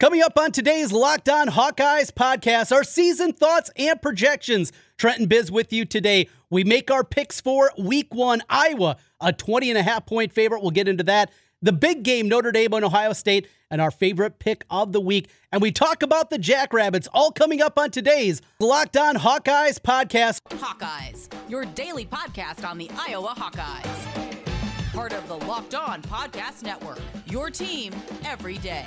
Coming up on today's Locked On Hawkeyes podcast, our season thoughts and projections. Trenton Biz with you today. We make our picks for week one. Iowa, a 20 and a half point favorite. We'll get into that. The big game, Notre Dame and Ohio State, and our favorite pick of the week. And we talk about the Jackrabbits, all coming up on today's Locked On Hawkeyes podcast. Hawkeyes, your daily podcast on the Iowa Hawkeyes. Part of the Locked On Podcast Network, your team every day.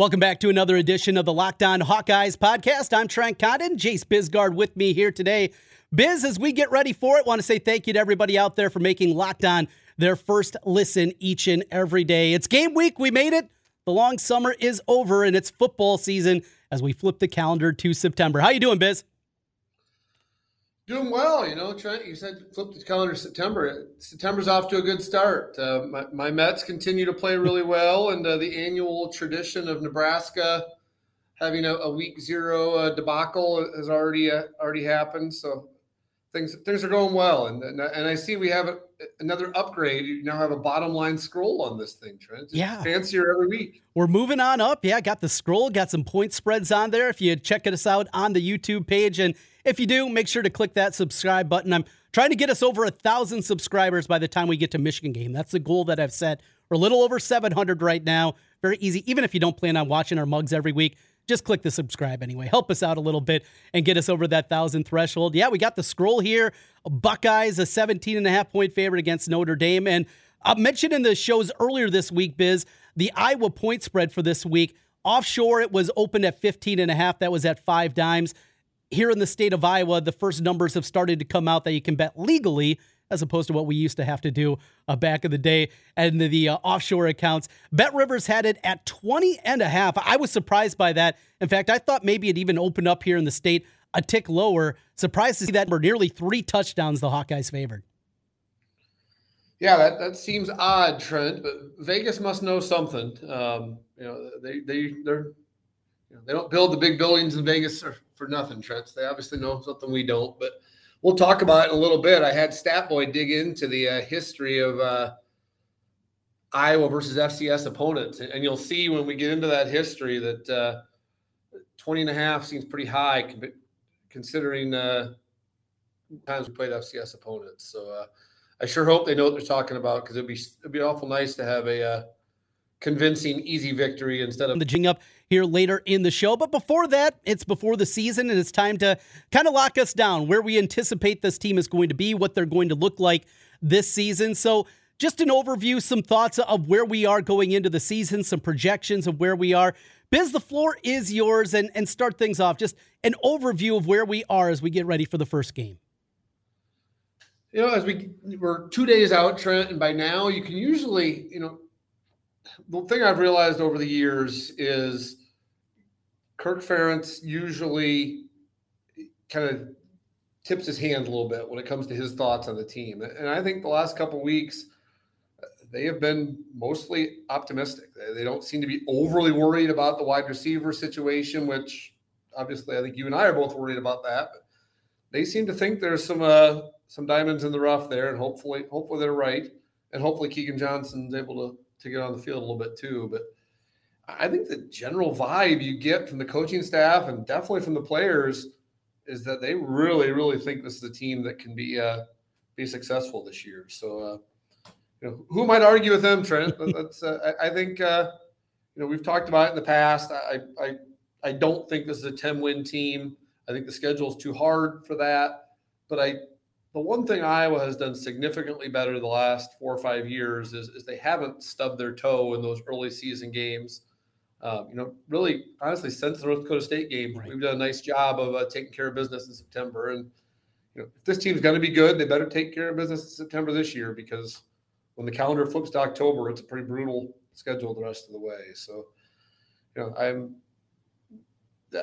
Welcome back to another edition of the Locked On Hawkeyes podcast. I'm Trent Condon, Jace Bizgard with me here today. Biz, as we get ready for it, want to say thank you to everybody out there for making Locked On their first listen each and every day. It's game week. We made it. The long summer is over and it's football season as we flip the calendar to September. How you doing, Biz? Doing well, you know, Trent. You said flip the calendar September. September's off to a good start. Uh, my, my, Mets continue to play really well, and uh, the annual tradition of Nebraska having a, a week zero uh, debacle has already uh, already happened. So things things are going well, and and, and I see we have a, another upgrade. You now have a bottom line scroll on this thing, Trent. It's yeah, fancier every week. We're moving on up. Yeah, got the scroll, got some point spreads on there. If you check us out on the YouTube page and if you do, make sure to click that subscribe button. I'm trying to get us over a thousand subscribers by the time we get to Michigan game. That's the goal that I've set. We're a little over 700 right now. Very easy. Even if you don't plan on watching our mugs every week, just click the subscribe anyway. Help us out a little bit and get us over that thousand threshold. Yeah, we got the scroll here. Buckeyes, a 17 and a half point favorite against Notre Dame. And I mentioned in the shows earlier this week, Biz, the Iowa point spread for this week. Offshore, it was open at 15 and a half. That was at 5Dimes here in the state of Iowa, the first numbers have started to come out that you can bet legally as opposed to what we used to have to do uh, back in the day and the, the uh, offshore accounts. Bet Rivers had it at 20 and a half. I was surprised by that. In fact, I thought maybe it even opened up here in the state a tick lower. Surprised to see that number nearly three touchdowns the Hawkeyes favored. Yeah, that, that seems odd, Trent, but Vegas must know something. Um, you know, they, they, they're you know, they don't build the big buildings in Vegas for, for nothing, Trent. They obviously know something we don't, but we'll talk about it in a little bit. I had Statboy dig into the uh, history of uh, Iowa versus FCS opponents, and you'll see when we get into that history that uh, 20 and a half seems pretty high considering uh, times we played FCS opponents. So uh, I sure hope they know what they're talking about because it'd be it'd be awful nice to have a uh, convincing, easy victory instead of the jing up here later in the show. But before that, it's before the season, and it's time to kind of lock us down where we anticipate this team is going to be, what they're going to look like this season. So, just an overview, some thoughts of where we are going into the season, some projections of where we are. Biz, the floor is yours, and, and start things off. Just an overview of where we are as we get ready for the first game. You know, as we we're two days out, Trent, and by now you can usually, you know, the thing I've realized over the years is Kirk Ferentz usually kind of tips his hand a little bit when it comes to his thoughts on the team. And I think the last couple weeks, they have been mostly optimistic. They don't seem to be overly worried about the wide receiver situation, which obviously I think you and I are both worried about that. But they seem to think there's some uh, some diamonds in the rough there, and hopefully, hopefully they're right, and hopefully Keagan Johnson's able to to get on the field a little bit too. But I think the general vibe you get from the coaching staff and definitely from the players is that they really, really think this is a team that can be uh, be successful this year. So, uh, you know, who might argue with them, Trent? That's uh, I, I, think uh, you know we've talked about it in the past. I I I don't think this is a ten win team. I think the schedule is too hard for that. But I the one thing Iowa has done significantly better the last four or five years is, is they haven't stubbed their toe in those early season games. Um, you know, really, honestly, since the North Dakota State game, right. we've done a nice job of uh, taking care of business in September. And you know, if this team's going to be good, they better take care of business in September this year because when the calendar flips to October, it's a pretty brutal schedule the rest of the way. So, you know, I'm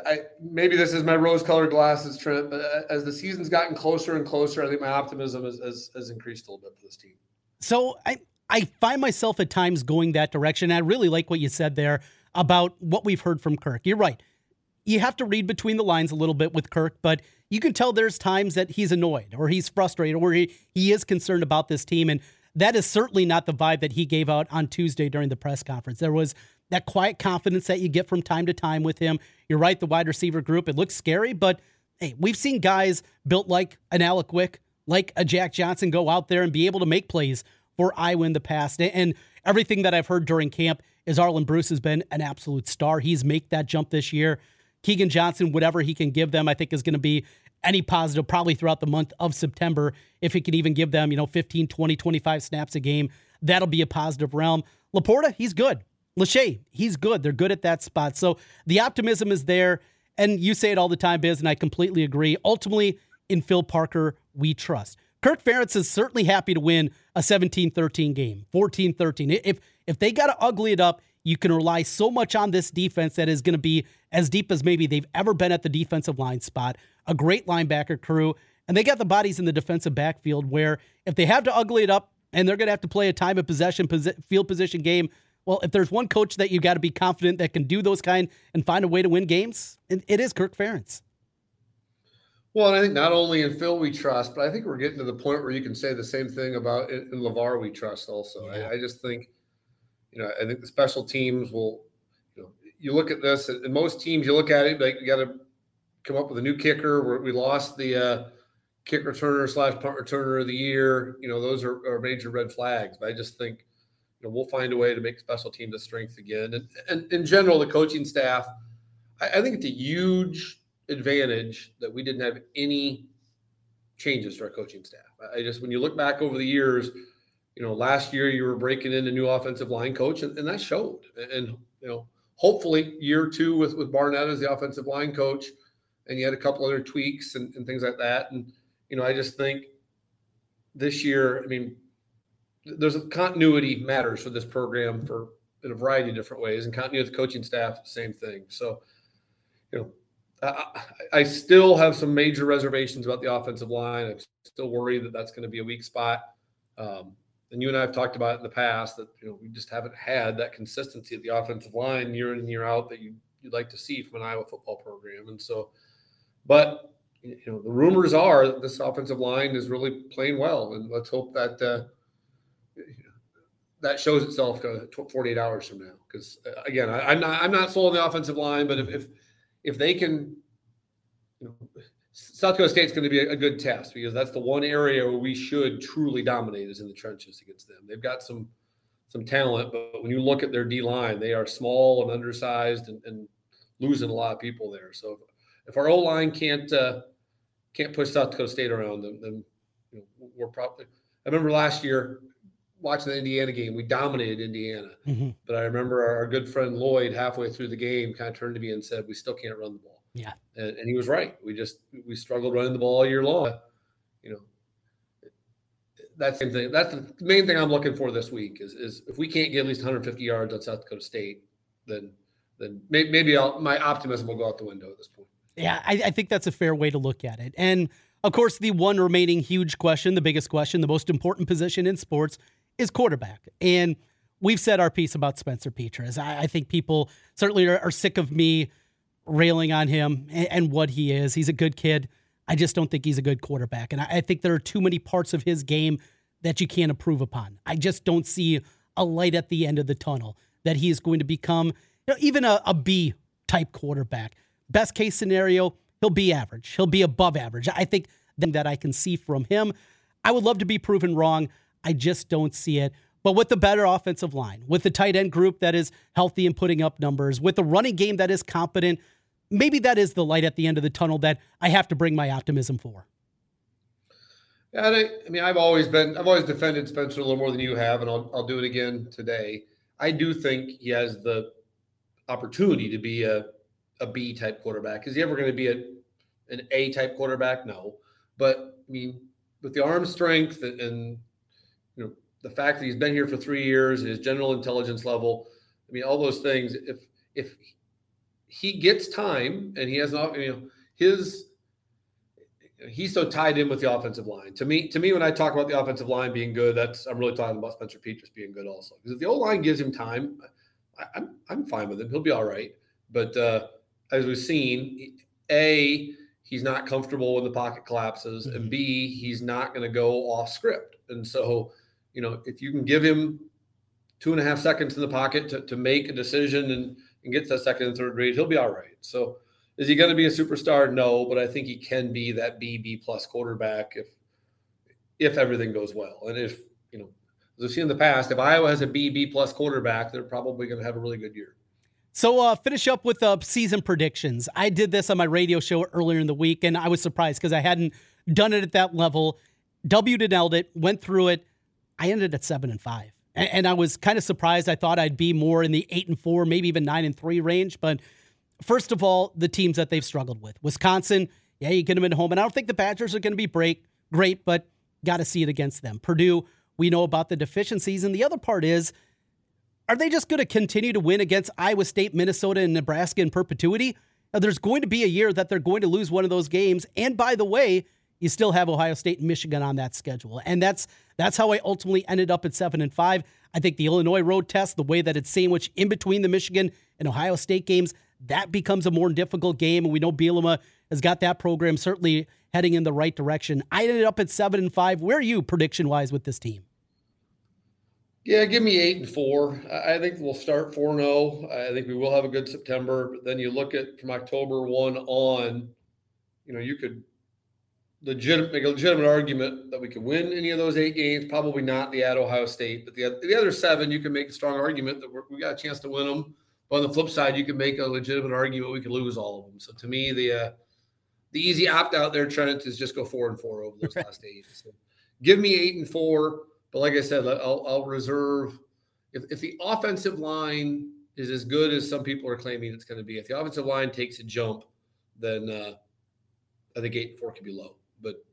I maybe this is my rose-colored glasses, Trent. But as the season's gotten closer and closer, I think my optimism has, has, has increased a little bit for this team. So I I find myself at times going that direction. I really like what you said there about what we've heard from Kirk. You're right. You have to read between the lines a little bit with Kirk, but you can tell there's times that he's annoyed or he's frustrated or he, he is concerned about this team. And that is certainly not the vibe that he gave out on Tuesday during the press conference. There was that quiet confidence that you get from time to time with him. You're right, the wide receiver group, it looks scary, but hey, we've seen guys built like an Alec Wick, like a Jack Johnson go out there and be able to make plays for Iowa in the past. And everything that I've heard during camp is Arland Bruce has been an absolute star. He's make that jump this year. Keagan Johnson, whatever he can give them, I think is going to be any positive probably throughout the month of September. If he can even give them, you know, 15, 20, 25 snaps a game, that'll be a positive realm. Laporta, he's good. Lachey, he's good. They're good at that spot. So the optimism is there. And you say it all the time, Biz, and I completely agree. Ultimately, in Phil Parker, we trust. Kirk Ferentz is certainly happy to win a 17-13 game, 14-13. If if they got to ugly it up, you can rely so much on this defense that is going to be as deep as maybe they've ever been at the defensive line spot. A great linebacker crew, and they got the bodies in the defensive backfield where if they have to ugly it up and they're going to have to play a time of possession field position game, well, if there's one coach that you got to be confident that can do those kind and find a way to win games, it is Kirk Ferentz. Well, I think not only in Phil we trust, but I think we're getting to the point where you can say the same thing about in, in LeVar we trust also. Yeah. I, I, just think, you know, I think the special teams will, you know, you look at this and most teams, you look at it, like you got to come up with a new kicker. We lost the uh, kick returner slash punt returner of the year. You know, those are, are major red flags. But I just think, you know, we'll find a way to make special teams a strength again. And, and in general, the coaching staff, I, I think it's a huge advantage that we didn't have any changes to our coaching staff. I just, when you look back over the years, you know, last year you were breaking in a new offensive line coach, and, and that showed. And, you know, hopefully year two with with Barnett as the offensive line coach, and you had a couple other tweaks and, and things like that. And you know, I just think this year, I mean, there's a continuity matters for this program for in a variety of different ways, and continuity the coaching staff, same thing. So, you know, I, I still have some major reservations about the offensive line. I'm still worried that that's going to be a weak spot. Um, and you and I have talked about it in the past that you know we just haven't had that consistency at the offensive line year in and year out that you you'd like to see from an Iowa football program. And so, but you know the rumors are that this offensive line is really playing well, and let's hope that uh, that shows itself 48 hours from now. Because uh, again, I, am not I'm not sold on the offensive line, but if if if they can, you know, South Dakota State's going to be a, good test because that's the one area where we should truly dominate is in the trenches against them. They've got some some talent, but when you look at their D line, they are small and undersized and, and losing a lot of people there. So if, our O line can't uh, can't push South Dakota State around, them, then you know, we're probably. I remember last year watching the Indiana game, we dominated Indiana. Mm-hmm. But I remember our, our, good friend Lloyd halfway through the game kind of turned to me and said, "We still can't run the ball." Yeah, and, and he was right. We just we struggled running the ball all year long. You know, that's the same thing. That's the main thing I'm looking for this week is is if we can't get at least 150 yards on South Dakota State, then then maybe, maybe I'll, my optimism will go out the window at this point. Yeah, I, I think that's a fair way to look at it. And of course, the one remaining huge question, the biggest question, the most important position in sports is quarterback. And we've said our piece about Spencer Petras. I, I think people certainly are, are, sick of me railing on him and, and, what he is. He's a good kid. I just don't think he's a good quarterback. And I, I think there are too many parts of his game that you can't improve upon. I just don't see a light at the end of the tunnel that he is going to become you know, even a, a B type quarterback. Best case scenario, he'll be average. He'll be above average. I think that I can see from him. I would love to be proven wrong. I just don't see it. But with the better offensive line, with the tight end group that is healthy and putting up numbers, with the running game that is competent, maybe that is the light at the end of the tunnel that I have to bring my optimism for. Yeah, I, I mean, I've always been, I've always defended Spencer a little more than you have, and I'll, I'll do it again today. I do think he has the opportunity to be a, a B type quarterback. Is he ever going to be a, an A type quarterback? No. But I mean, with the arm strength and, and you know, the fact that he's been here for three years, his general intelligence level. I mean, all those things. If if he gets time and he has not, you know, his he's so tied in with the offensive line. To me, to me, when I talk about the offensive line being good, that's I'm really talking about Spencer Petras being good also. Because if the old line gives him time, I, am I'm, I'm fine with him. He'll be all right. But uh, as we've seen, a he's not comfortable when the pocket collapses, Mhm. and B, he's not going to go off script. And so, you know, if you can give him two and a half seconds in the pocket to, to make a decision and, and gets that second and third read, he'll be all right. So, is he going to be a superstar? No, but I think he can be that B B plus quarterback if if everything goes well, and if you know, as we've seen in the past, if Iowa has a B B plus quarterback, they're probably going to have a really good year. So, uh, finish up with uh, season predictions. I did this on my radio show earlier in the week, and I was surprised because I hadn't done it at that level. W to nailed it, went through it. I ended at seven and five, and, and I was kind of surprised. I thought I'd be more in the eight and four, maybe even nine and three range. But first of all, the teams that they've struggled with: Wisconsin. Yeah, you get them at home, and I don't think the Badgers are going to be break great, but got to see it against them. Purdue. We know about the deficiencies, and the other part is are they just going to continue to win against Iowa State, Minnesota, and Nebraska in perpetuity? Now, there's going to be a year that they're going to lose one of those games. And by the way, you still have Ohio State and Michigan on that schedule. And that's that's how I ultimately ended up at seven and five. I think the Illinois road test, the way that it's sandwiched in between the Michigan and Ohio State games, that becomes a more difficult game. And we know Bielema has got that program certainly heading in the right direction. I ended up at seven and five. Where are you prediction wise with this team? Yeah, give me eight and four. I think we'll start four and zero. I think we will have a good September. But then you look at from October one on, you know, you could legit make a legitimate argument that we could win any of those eight games. Probably not the at Ohio State, but the the other seven, you can make a strong argument that we got a chance to win them. But on the flip side, you can make a legitimate argument we could lose all of them. So to me, the uh, the easy opt out there, Trent, is just go four and four over those last eight. So give me eight and four. But like I said, I'll, I'll reserve if, if the offensive line is as good as some people are claiming it's going to be. If the offensive line takes a jump, then uh, I think eight and four could be low. But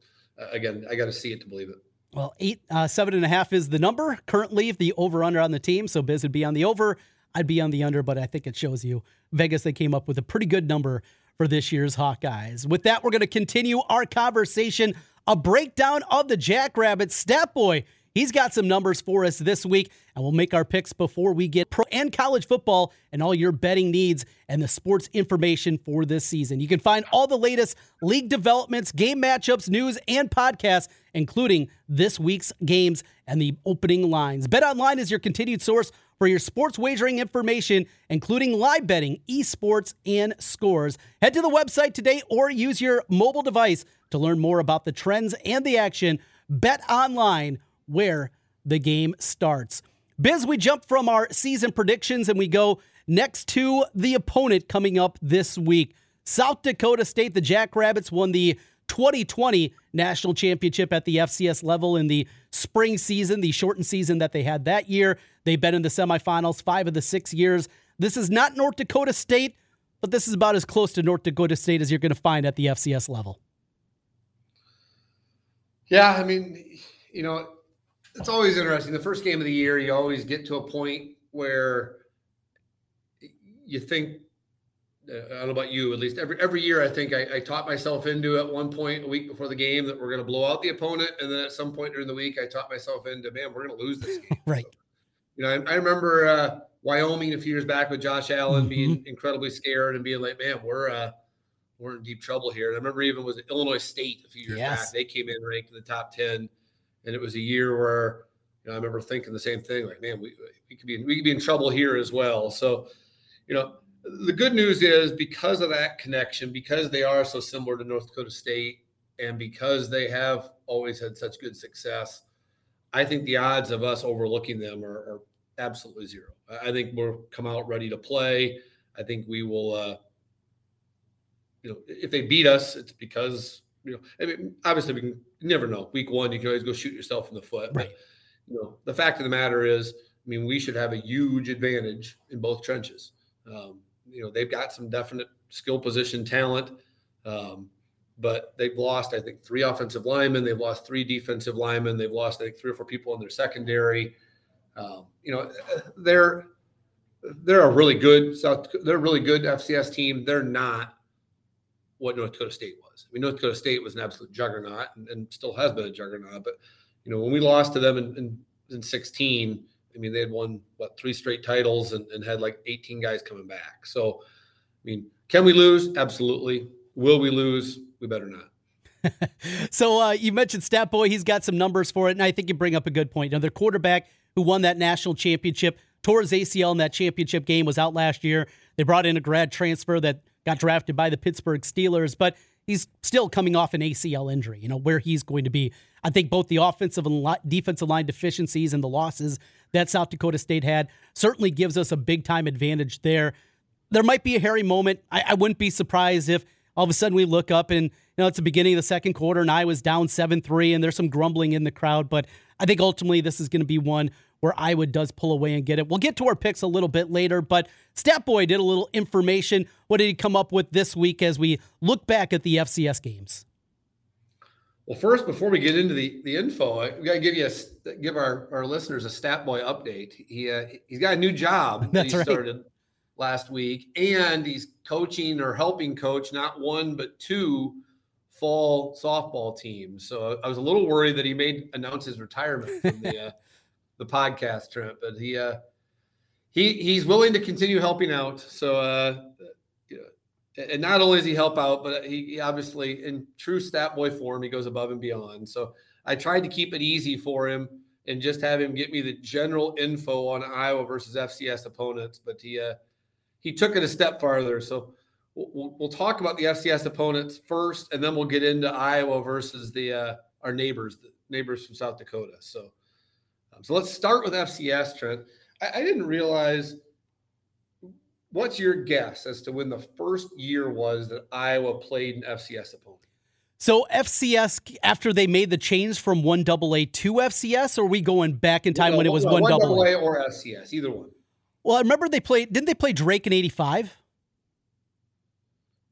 uh, again, I got to see it to believe it. Well, eight, uh, seven and a half is the number currently. If the over under on the team, so Biz would be on the over, I'd be on the under. But I think it shows you Vegas they came up with a pretty good number for this year's Hawkeyes. With that, we're going to continue our conversation. A breakdown of the Jackrabbits. Stat Boy He's got some numbers for us this week, and we'll make our picks before we get pro and college football and all your betting needs and the sports information for this season. You can find all the latest league developments, game matchups, news, and podcasts, including this week's games and the opening lines. Bet Online is your continued source for your sports wagering information, including live betting, esports, and scores. Head to the website today or use your mobile device to learn more about the trends and the action. Bet Online where the game starts. Biz, we jump from our season predictions and we go next to the opponent coming up this week. South Dakota State, the Jackrabbits won the 2020 national championship at the FCS level in the spring season, the shortened season that they had that year. They've been in the semifinals five of the six years. This is not North Dakota State, but this is about as close to North Dakota State as you're going to find at the FCS level. Yeah, I mean, you know, it's always interesting. The first game of the year, you always get to a point where you think uh, I don't know about you, at least every every year I think I, I taught myself into at one point a week before the game that we're going to blow out the opponent, and then at some point during the week I taught myself into man we're going to lose this game. right. So, you know, I, I remember uh, Wyoming a few years back with Josh Allen Mm-hmm. being incredibly scared and being like, man, we're uh, we're in deep trouble here. And I remember even was Illinois State a few years Yes. back. They came in ranked in the top ten, and it was a year where you know I remember thinking the same thing, like, man, we we could be we could be in trouble here as well. So, you know, the good news is because of that connection, because they are so similar to North Dakota State, and because they have always had such good success, I think the odds of us overlooking them are, are absolutely zero. I think we'll come out ready to play. I think we will. Uh, you know, if they beat us, it's because you know. I mean, obviously, we can you never know. Week one, you can always go shoot yourself in the foot. Right. But, you know, the fact of the matter is, I mean, we should have a huge advantage in both trenches. Um, you know, they've got some definite skill position talent, um, but they've lost, I think, three offensive linemen. They've lost three defensive linemen. They've lost, I think, three or four people in their secondary. Um, you know, they're they're a really good South. They're a really good FCS team. They're not what North Dakota State was. I mean, North Dakota State was an absolute juggernaut and, and still has been a juggernaut. But you know, when we lost to them in, in, in 16, I mean, they had won what three straight titles and, and had like 18 guys coming back. So, I mean, can we lose? Absolutely. Will we lose? we better not. so uh, you mentioned Stat Boy. He's got some numbers for it, and I think you bring up a good point. Now, their quarterback who won that national championship, tore his ACL in that championship game, was out last year. They brought in a grad transfer that got drafted by the Pittsburgh Steelers, but he's still coming off an ACL injury. You know where he's going to be. I think both the offensive and defensive line deficiencies and the losses that South Dakota State had certainly gives us a big time advantage there. There might be a hairy moment. I, I wouldn't be surprised if all of a sudden we look up and you know it's the beginning of the second quarter and I was down seven three and there's some grumbling in the crowd. But I think ultimately this is going to be one where Iowa does pull away and get it. We'll get to our picks a little bit later, but Stat Boy did a little information. What did he come up with this week as we look back at the FCS games? Well, first, before we get into the, the info, I, we got to give you a, give our, our listeners a Stat Boy update. He uh, he's got a new job That's that he right. started last week, and he's coaching or helping coach not one but two fall softball teams. So I was a little worried that he may announce his retirement from the uh, the podcast, Trent, but he uh, he he's willing to continue helping out. So uh, and not only does he help out, but he, he obviously, in true stat boy form, he goes above and beyond. So I tried to keep it easy for him and just have him get me the general info on Iowa versus FCS opponents. But he uh, he took it a step farther. So we'll, we'll talk about the FCS opponents first, and then we'll get into Iowa versus the uh, our neighbors, the neighbors from South Dakota. So um, so let's start with FCS, Trent. I, I didn't realize what's your guess as to when the first year was that Iowa played an FCS opponent? So FCS after they made the change from one double A to FCS, or are we going back in time no, when it was one double A or FCS, either one. Well, I remember they played. Didn't they play Drake in '85?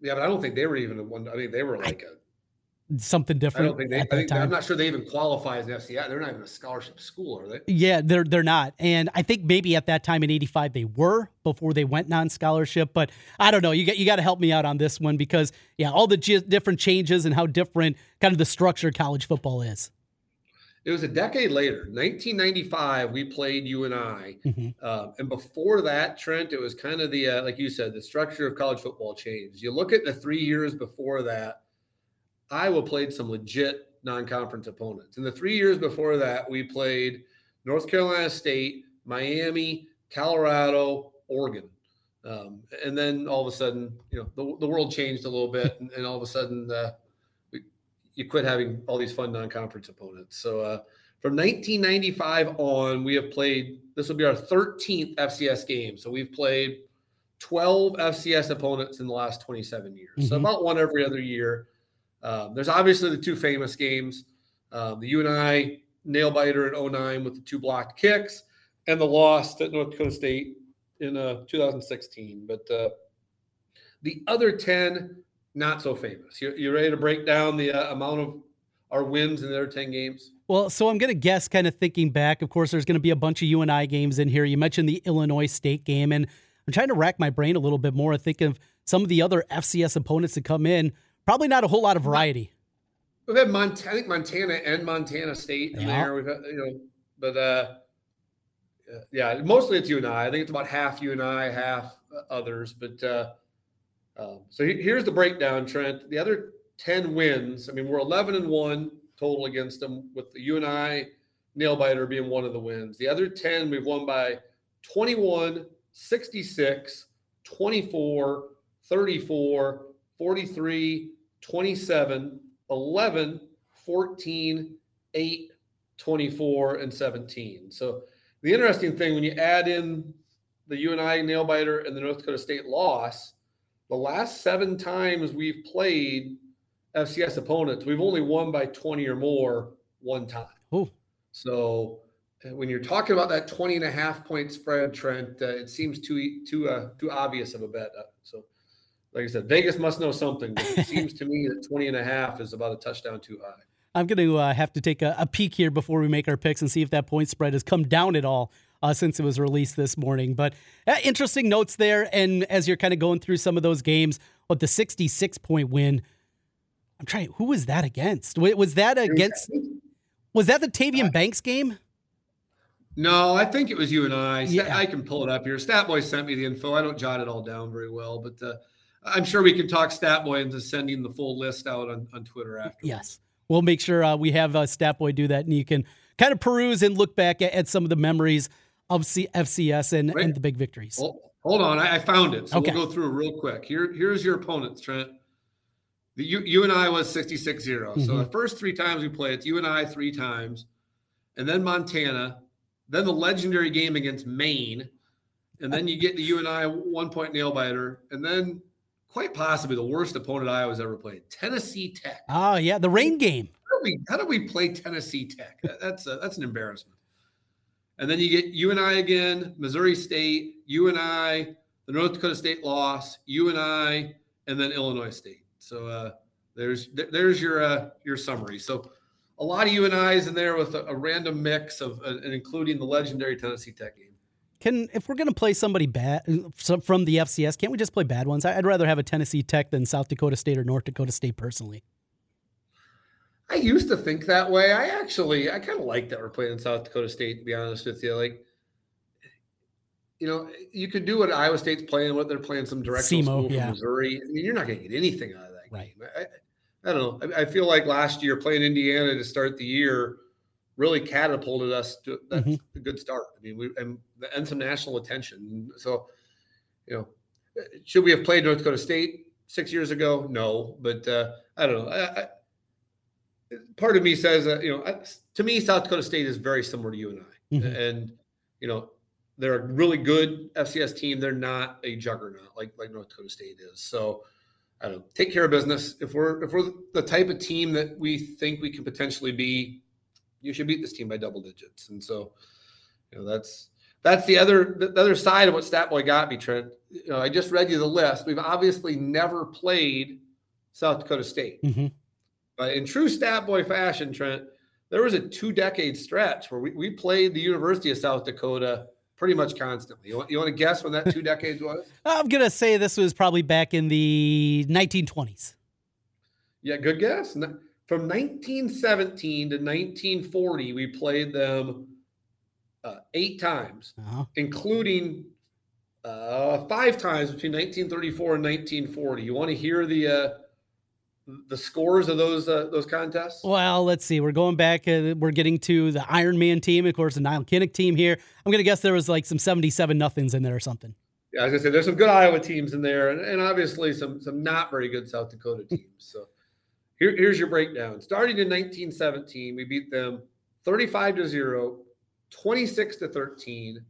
Yeah, but I don't think they were even one. I mean, they were like a something different. I don't think they. I think, I'm not sure they even qualify as an FCS. They're not even a scholarship school, are they? Yeah, they're they're not. And I think maybe at that time in '85 they were before they went non-scholarship. But I don't know. You got you got to help me out on this one because yeah, all the g- different changes and how different kind of the structure of college football is. It was a decade later, 1995. We played UNI, mm-hmm. uh, and before that, Trent, it was kind of the uh, like you said, the structure of college football changed. You look at the three years before that Iowa played some legit non-conference opponents. In the three years before that, we played North Carolina State, Miami, Colorado, Oregon. Um, and then all of a sudden, you know, the, the world changed a little bit, and, and all of a sudden, uh, we, you quit having all these fun non-conference opponents. So uh, from 1995 on, we have played. This will be our 13th FCS game. So we've played 12 FCS opponents in the last 27 years. Mm-hmm. So about one every other year. Um, there's obviously the two famous games, um, the UNI nail biter in 09 with the two blocked kicks, and the loss at North Dakota State in uh, 2016. But uh, the other 10, not so famous. You, you ready to break down the uh, amount of our wins in their 10 games? Well, so I'm going to guess, kind of thinking back. Of course, there's going to be a bunch of UNI games in here. You mentioned the Illinois State game, and I'm trying to rack my brain a little bit more. I think of some of the other FCS opponents that come in probably not a whole lot of variety. We've had Montana, I think Montana and Montana State in yeah. there. We've had, you know, but uh, yeah, mostly it's UNI I think it's about half UNI, half others. But uh, um, so here's the breakdown, Trent. The other 10 wins, I mean, we're 11 and 1 total against them, with the UNI nail biter being one of the wins. The other 10, we've won by 21, 66, 24, 34, 43, 27, 11, 14, 8, 24, and 17. So the interesting thing when you add in the UNI nail biter and the North Dakota State loss, the last seven times we've played FCS opponents, we've only won by 20 or more one time. Ooh. So uh, when you're talking about that 20 and a half point spread, Trent, uh, it seems too too uh, too obvious of a bet. Uh, so like I said, Vegas must know something. it seems to me that 20 and a half is about a touchdown too high. I'm going to uh, have to take a, a, peek here before we make our picks and see if that point spread has come down at all uh, since it was released this morning. But uh, interesting notes there. And as you're kind of going through some of those games, what the 66 point win, I'm trying, who was that against? Was that against, was that the Tavian Banks game? No, I think it was UNI Yeah. I can pull it up here. Stat Boy sent me the info. I don't jot it all down very well, but uh, I'm sure we can talk Statboy into sending the full list out on, on Twitter after. Yes. We'll make sure uh, we have uh, Statboy do that and you can kind of peruse and look back at, at some of the memories of C- FCS and, and the big victories. Hold, hold on. I, I, found it. So okay. we'll go through real quick. Here, Here's your opponents, Trent. The, you, UNI was 66 0. Mm-hmm. So the first three times we played, it's UNI three times, and then Montana, then the legendary game against Maine, and then you get the UNI one point nail biter, and then quite possibly the worst opponent Iowa's ever played, Tennessee Tech. Oh yeah, the rain game. How do we, how do we play Tennessee Tech? That's a, that's an embarrassment. And then you get UNI again, Missouri State, UNI, the North Dakota State loss, UNI, and I, and then Illinois State. So uh, there's there's your uh, your summary. So a lot of UNI's in there with a, a random mix of uh, and including the legendary Tennessee Tech game. Can if we're going to play somebody bad from the FCS, can't we just play bad ones? I'd rather have a Tennessee Tech than South Dakota State or North Dakota State personally. I used to think that way. I actually, I kind of like that we're playing South Dakota State. To be honest with you, like, you know, you could do what Iowa State's playing, what they're playing some directional SEMO, school from yeah. Missouri. I mean, you're not going to get anything out of that right. game. I, I don't know. I, I, feel like last year playing Indiana to start the year really catapulted us to that's mm-hmm. a good start. I mean, we and, and some national attention. So, you know, should we have played North Dakota State six years ago? No, but uh, I don't know. I, part of me says that you know to me south dakota state is very similar to UNI mm-hmm. and you know they're a really good fcs team they're not a juggernaut like like north dakota state is so i don't know, take care of business if we're if we're the type of team that we think we can potentially be you should beat this team by double digits and so you know that's that's the other the other side of what statboy got me trent you know i just read you the list we've obviously never played south dakota state mm-hmm. But in true stat boy fashion, Trent, there was a two decade stretch where we, we played the University of South Dakota pretty much constantly. You want, you want to guess when that two decades was? I'm going to say this was probably back in the 1920s. Yeah, good guess. From 1917 to 1940, we played them uh, eight times, uh-huh. including uh, five times between 1934 and 1940. You want to hear the uh, the scores of those uh, those contests? Well, let's see. We're going back. Uh, we're getting to the Iron Man team, of course, the Nile Kinnick team here. I'm going to guess there was like some 77 nothings in there or something. Yeah, I said, there's some good Iowa teams in there, and, and obviously some some not very good South Dakota teams. So here, here's your breakdown. Starting in 1917, we beat them 35 to zero, 26 to 13,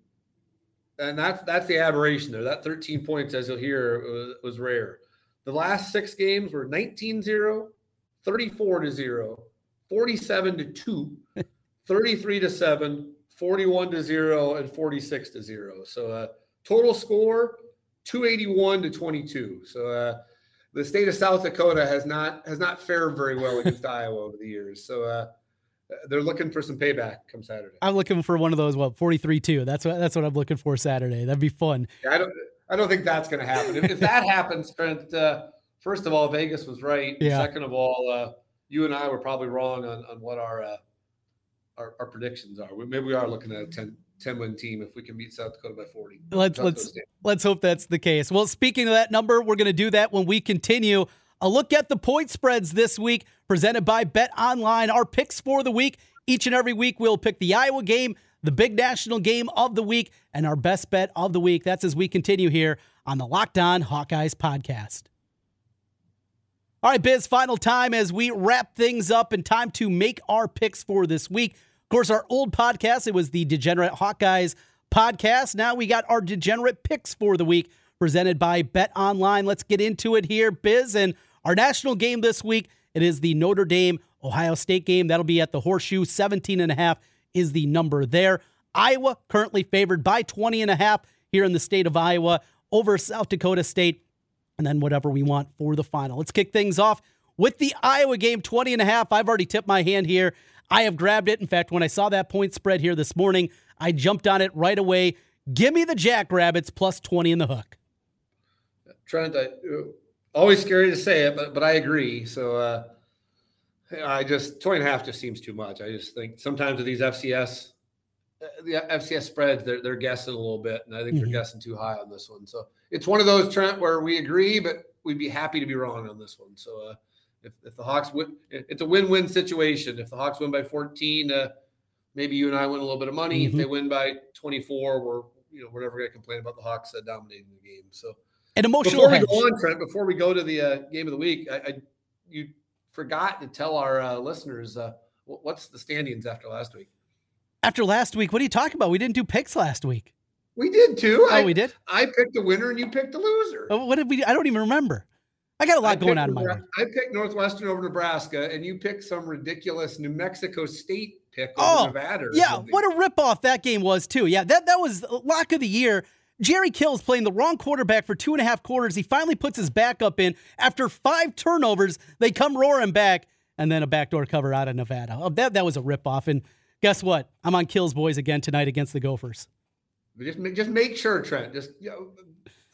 and that's that's the aberration there. That 13 points, as you'll hear, was, was rare. The last six games were 19 0, 34 to 0, 47 to 2, 33 to 7, 41 to 0, and 46 to 0. So uh, total score 281 to 22. So uh, the state of South Dakota has not has not fared very well against Iowa over the years. So uh, they're looking for some payback come Saturday. I'm looking for one of those. What 43 2. That's what that's what I'm looking for Saturday. That'd be fun. Yeah, I don't. I don't think that's going to happen. If, if that happens, Trent, uh, first of all, Vegas was right. Yeah. Second of all, uh, you and I were probably wrong on, on what our, uh, our, our predictions are. We, maybe we are looking at a 10, 10 win team if we can beat South Dakota by 40. Let's South let's let's hope that's the case. Well, speaking of that number, we're going to do that when we continue. A look at the point spreads this week presented by Bet Online. Our picks for the week. Each and every week we'll pick the Iowa game, the big national game of the week, and our best bet of the week. That's as we continue here on the Locked On Hawkeyes podcast. All right, Biz, final time as we wrap things up and time to make our picks for this week. Course, our old podcast, it was the Degenerate Hawkeyes podcast. Now we got our degenerate picks for the week presented by Bet Online. Let's get into it here, Biz. And our national game this week, it is the Notre Dame Ohio State game. That'll be at the Horseshoe. 17 and a half is the number there. Iowa currently favored by 20 and a half here in the state of Iowa over South Dakota State, and then whatever we want for the final. Let's kick things off with the Iowa game 20 and a half. I've already tipped my hand here. I have grabbed it. In fact, when I saw that point spread here this morning, I jumped on it right away. Give me the Jackrabbits plus 20 in the hook. Trent, I, always scary to say it, but but I agree. So uh, I just 20 and a half just seems too much. I just think sometimes with these FCS the FCS spreads, they're, they're guessing a little bit, and I think mm-hmm. they're guessing too high on this one. So it's one of those Trent where we agree, but we'd be happy to be wrong on this one. So uh, if, if the Hawks win, it's a win-win situation. If the Hawks win by 14, uh, maybe you and I win a little bit of money. Mm-hmm. If they win by 24, we're you know we're never going to complain about the Hawks uh, dominating the game. So an emotional. Before we go on, Trent, before we go to the uh, game of the week, I, I you forgot to tell our uh, listeners uh, what's the standings after last week. After last week, what are you talking about? We didn't do picks last week. We did too. Oh, I, we did. I picked a winner and you picked a loser. Oh, what did we? I don't even remember. I got a lot going on in my life. I picked Northwestern over Nebraska, and you picked some ridiculous New Mexico State pick over oh, Nevada. yeah, something. what a ripoff that game was too. Yeah, that that was lock of the year. Jerry Kill's playing the wrong quarterback for two and a half quarters. He finally puts his backup in after five turnovers. They come roaring back, and then a backdoor cover out of Nevada. Oh, that that was a ripoff. And guess what? I'm on Kills boys again tonight against the Gophers. Just just make sure, Trent. Just you know,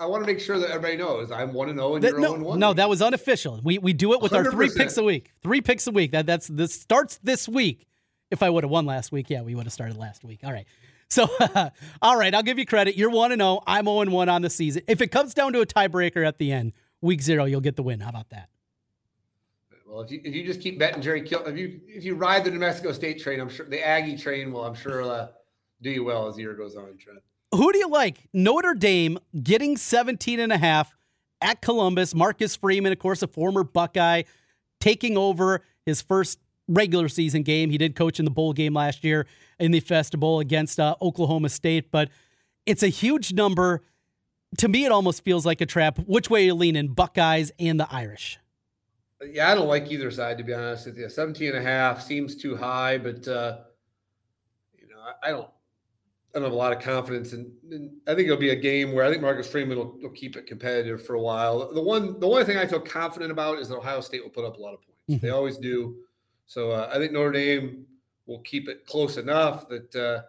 I want to make sure that everybody knows I'm one and zero, oh and you're no, oh one. No, that was unofficial. We we do it with 100%. our three picks a week. Three picks a week. That that's this starts this week. If I would have won last week, yeah, we would have started last week. All right. So, all right, I'll give you credit. You're 1 and 0. I'm 0 and 1 on the season. If it comes down to a tiebreaker at the end, week 0, you'll get the win. How about that? Well, if you, if you just keep betting Jerry Kill, if you if you ride the New Mexico State train, I'm sure the Aggie train will, I'm sure, uh, do you well as the year goes on, Trent. Who do you like? Notre Dame getting 17 and a half at Columbus. Marcus Freeman, of course, a former Buckeye, taking over his first regular season game. He did coach in the bowl game last year in the Festival against uh, Oklahoma State, but it's a huge number. To me, it almost feels like a trap. Which way you leaning, Buckeyes and the Irish? Yeah, I don't like either side, to be honest with you. 17 and a half seems too high, but, uh, you know, I don't. I don't have a lot of confidence in, in, I think it'll be a game where I think Marcus Freeman will, will, keep it competitive for a while. The one, the one thing I feel confident about is that Ohio State will put up a lot of points. Mm-hmm. They always do. So uh, I think Notre Dame will keep it close enough that uh,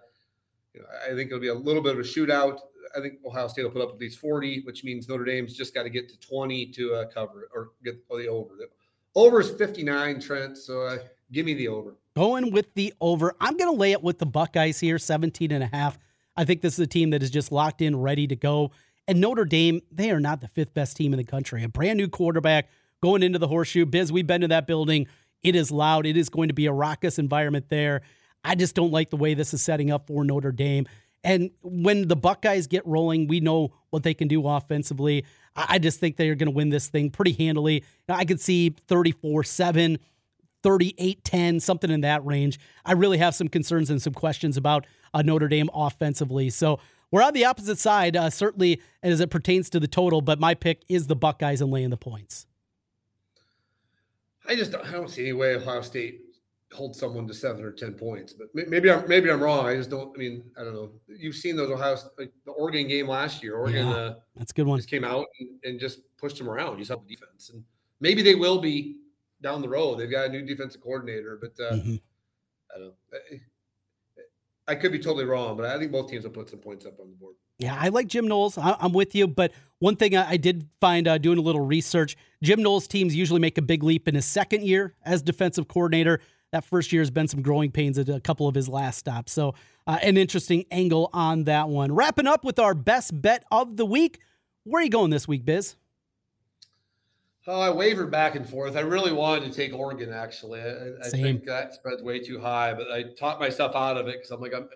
you know, I think it'll be a little bit of a shootout. I think Ohio State will put up at least 40, which means Notre Dame's just got to get to 20 to uh, cover it or get the over. The over is 59, Trent. So uh, give me the over. Going with the over. I'm going to lay it with the Buckeyes here, 17 and a half. I think this is a team that is just locked in, ready to go. And Notre Dame, they are not the fifth best team in the country. A brand new quarterback going into the horseshoe. Biz, we've been to that building. It is loud. It is going to be a raucous environment there. I just don't like the way this is setting up for Notre Dame. And when the Buckeyes get rolling, we know what they can do offensively. I just think they're going to win this thing pretty handily. I could see 34 7, 38 10, something in that range. I really have some concerns and some questions about uh, Notre Dame offensively. So we're on the opposite side, uh, certainly as it pertains to the total, but my pick is the Buckeyes and laying the points. I just don't, I don't see any way Ohio State hold someone to seven or ten points. But maybe I'm maybe I'm wrong. I just don't. I mean, I don't know. You've seen those Ohio like the Oregon game last year. Oregon, yeah, uh, that's a good one. Just came out and, and just pushed them around. You saw the defense, and maybe they will be down the road. They've got a new defensive coordinator, but uh, mm-hmm. I don't. I, I could be totally wrong, but I think both teams will put some points up on the board. Yeah, I like Jim Knowles. I'm with you, but one thing I did find uh, doing a little research: Jim Knowles teams usually make a big leap in his second year as defensive coordinator that first year has been some growing pains at a couple of his last stops. So, uh, an interesting angle on that one. Wrapping up with our best bet of the week. Where are you going this week, Biz? Oh, I wavered back and forth. I really wanted to take Oregon. Actually, I, I think that spread's way too high, but I taught myself out of it because I'm like, I'm,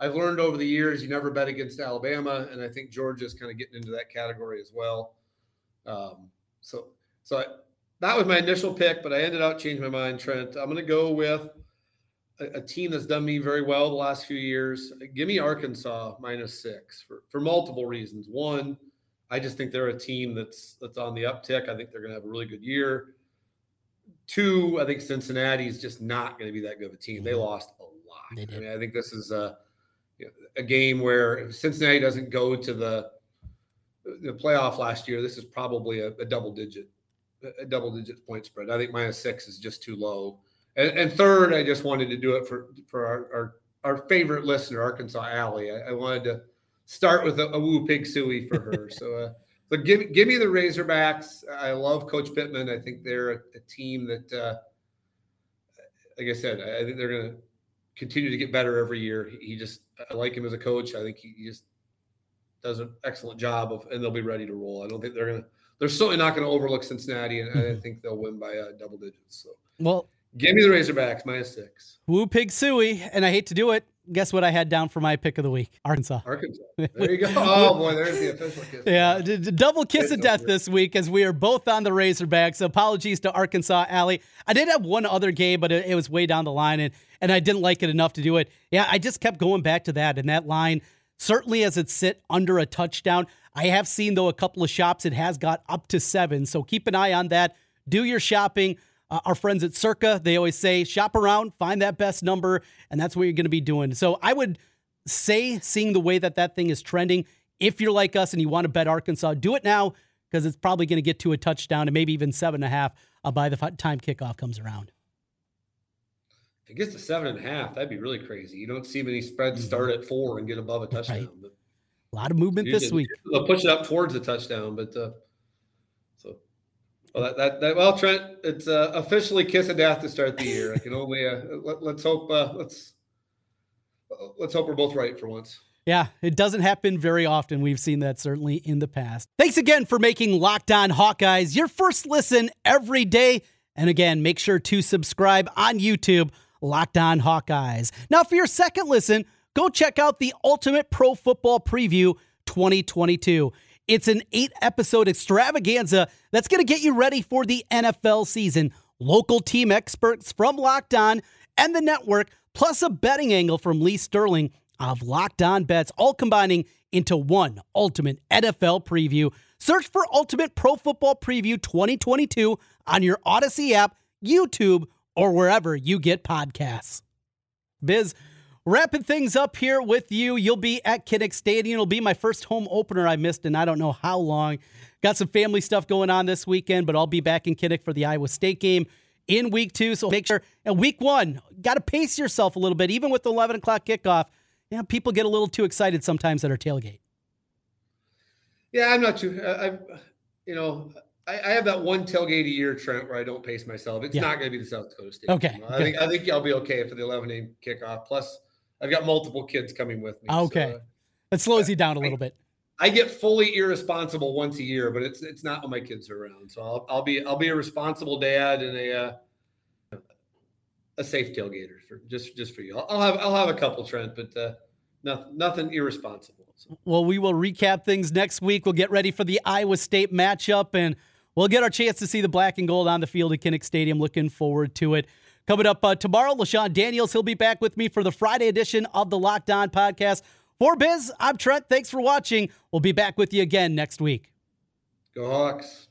I've learned over the years you never bet against Alabama, and I think Georgia's kind of getting into that category as well. Um, so, so I, that was my initial pick, but I ended up changing my mind, Trent. I'm going to go with a, a, team that's done me very well the last few years. Give me Arkansas minus six for, for multiple reasons. One, I just think they're a team that's that's on the uptick. I think they're going to have a really good year. Two, I think Cincinnati is just not going to be that good of a team. They mm-hmm. lost a lot. I mean, I think this is a a game where if Cincinnati doesn't go to the the playoff last year, this is probably a, a double digit a double digit point spread. I think minus six is just too low. And, and third, I just wanted to do it for for our our, our favorite listener, Arkansas Alley. I, I wanted to start with a, a woo pig suey for her. so, uh, so give give me the Razorbacks. I love Coach Pittman. I think they're a, a team that, uh, like I said, I think they're going to continue to get better every year. He, he, just, I like him as a coach. I think he, he just does an excellent job of, and they'll be ready to roll. I don't think they're going to they're certainly not going to overlook Cincinnati, and mm-hmm. I think they'll win by uh, double digits. So, well, give me the Razorbacks minus six. Woo pig suey, and I hate to do it. Guess what I had down for my pick of the week? Arkansas. Arkansas. There you go. Oh boy, there's the official kiss. Yeah, d- d- double kiss of death this week as we are both on the Razorbacks. Apologies to Arkansas Alley. I did have one other game, but it, it was way down the line, and and I didn't like it enough to do it. Yeah, I just kept going back to that, and that line certainly as it sit under a touchdown. I have seen though a couple of shops it has got up to seven, so keep an eye on that. Do your shopping. Uh, our friends at Circa, they always say shop around, find that best number, and that's what you're going to be doing. So I would say, seeing the way that that thing is trending, if you're like us and you want to bet Arkansas, do it now because it's probably going to get to a touchdown and maybe even seven and a half uh, by the time kickoff comes around. If it gets to seven and a half, that'd be really crazy. You don't see many spreads mm-hmm. start at four and get above a touchdown. Right. But a lot of movement this week. They'll push it up towards the touchdown, but uh, well, that, that, that well, Trent, it's uh, officially kiss of death to start the year. I can only uh, let, us hope uh, let's let's hope we're both right for once. Yeah, it doesn't happen very often. We've seen that certainly in the past. Thanks again for making Locked On Hawkeyes your first listen every day. And again, make sure to subscribe on YouTube, Locked On Hawkeyes. Now, for your second listen, go check out the Ultimate Pro Football Preview 2022. It's an eight episode extravaganza that's going to get you ready for the NFL season. Local team experts from Locked On and the network, plus a betting angle from Lee Sterling of Locked On Bets, all combining into one ultimate NFL preview. Search for Ultimate Pro Football Preview 2022 on your Odyssey app, YouTube, or wherever you get podcasts. Biz, Wrapping things up here with you. You'll be at Kinnick Stadium. It'll be my first home opener I missed in I don't know how long. Got some family stuff going on this weekend, but I'll be back in Kinnick for the Iowa State game in week two. So make sure, and week one, got to pace yourself a little bit, even with the 11 o'clock kickoff. Yeah, people get a little too excited sometimes at our tailgate. Yeah, I'm not too. I, you know, I, I, have that one tailgate a year, Trent, where I don't pace myself. It's yeah. not going to be the South Dakota State. Okay, I think I think I'll be okay for the 11 a.m. kickoff. Plus, I've got multiple kids coming with me. Okay, so, uh, that slows you down a little bit. I get fully irresponsible once a year, but it's it's not when my kids are around. So I'll, I'll be I'll be a responsible dad and a uh, a safe tailgater for just just for you. I'll, I'll have I'll have a couple Trent, but uh, nothing nothing irresponsible. So. Well, we will recap things next week. We'll get ready for the Iowa State matchup and. We'll get our chance to see the black and gold on the field at Kinnick Stadium. Looking forward to it. Coming up uh, tomorrow, LaShawn Daniels, he'll be back with me for the Friday edition of the Locked On podcast. For Biz, I'm Trent. Thanks for watching. We'll be back with you again next week. Go Hawks.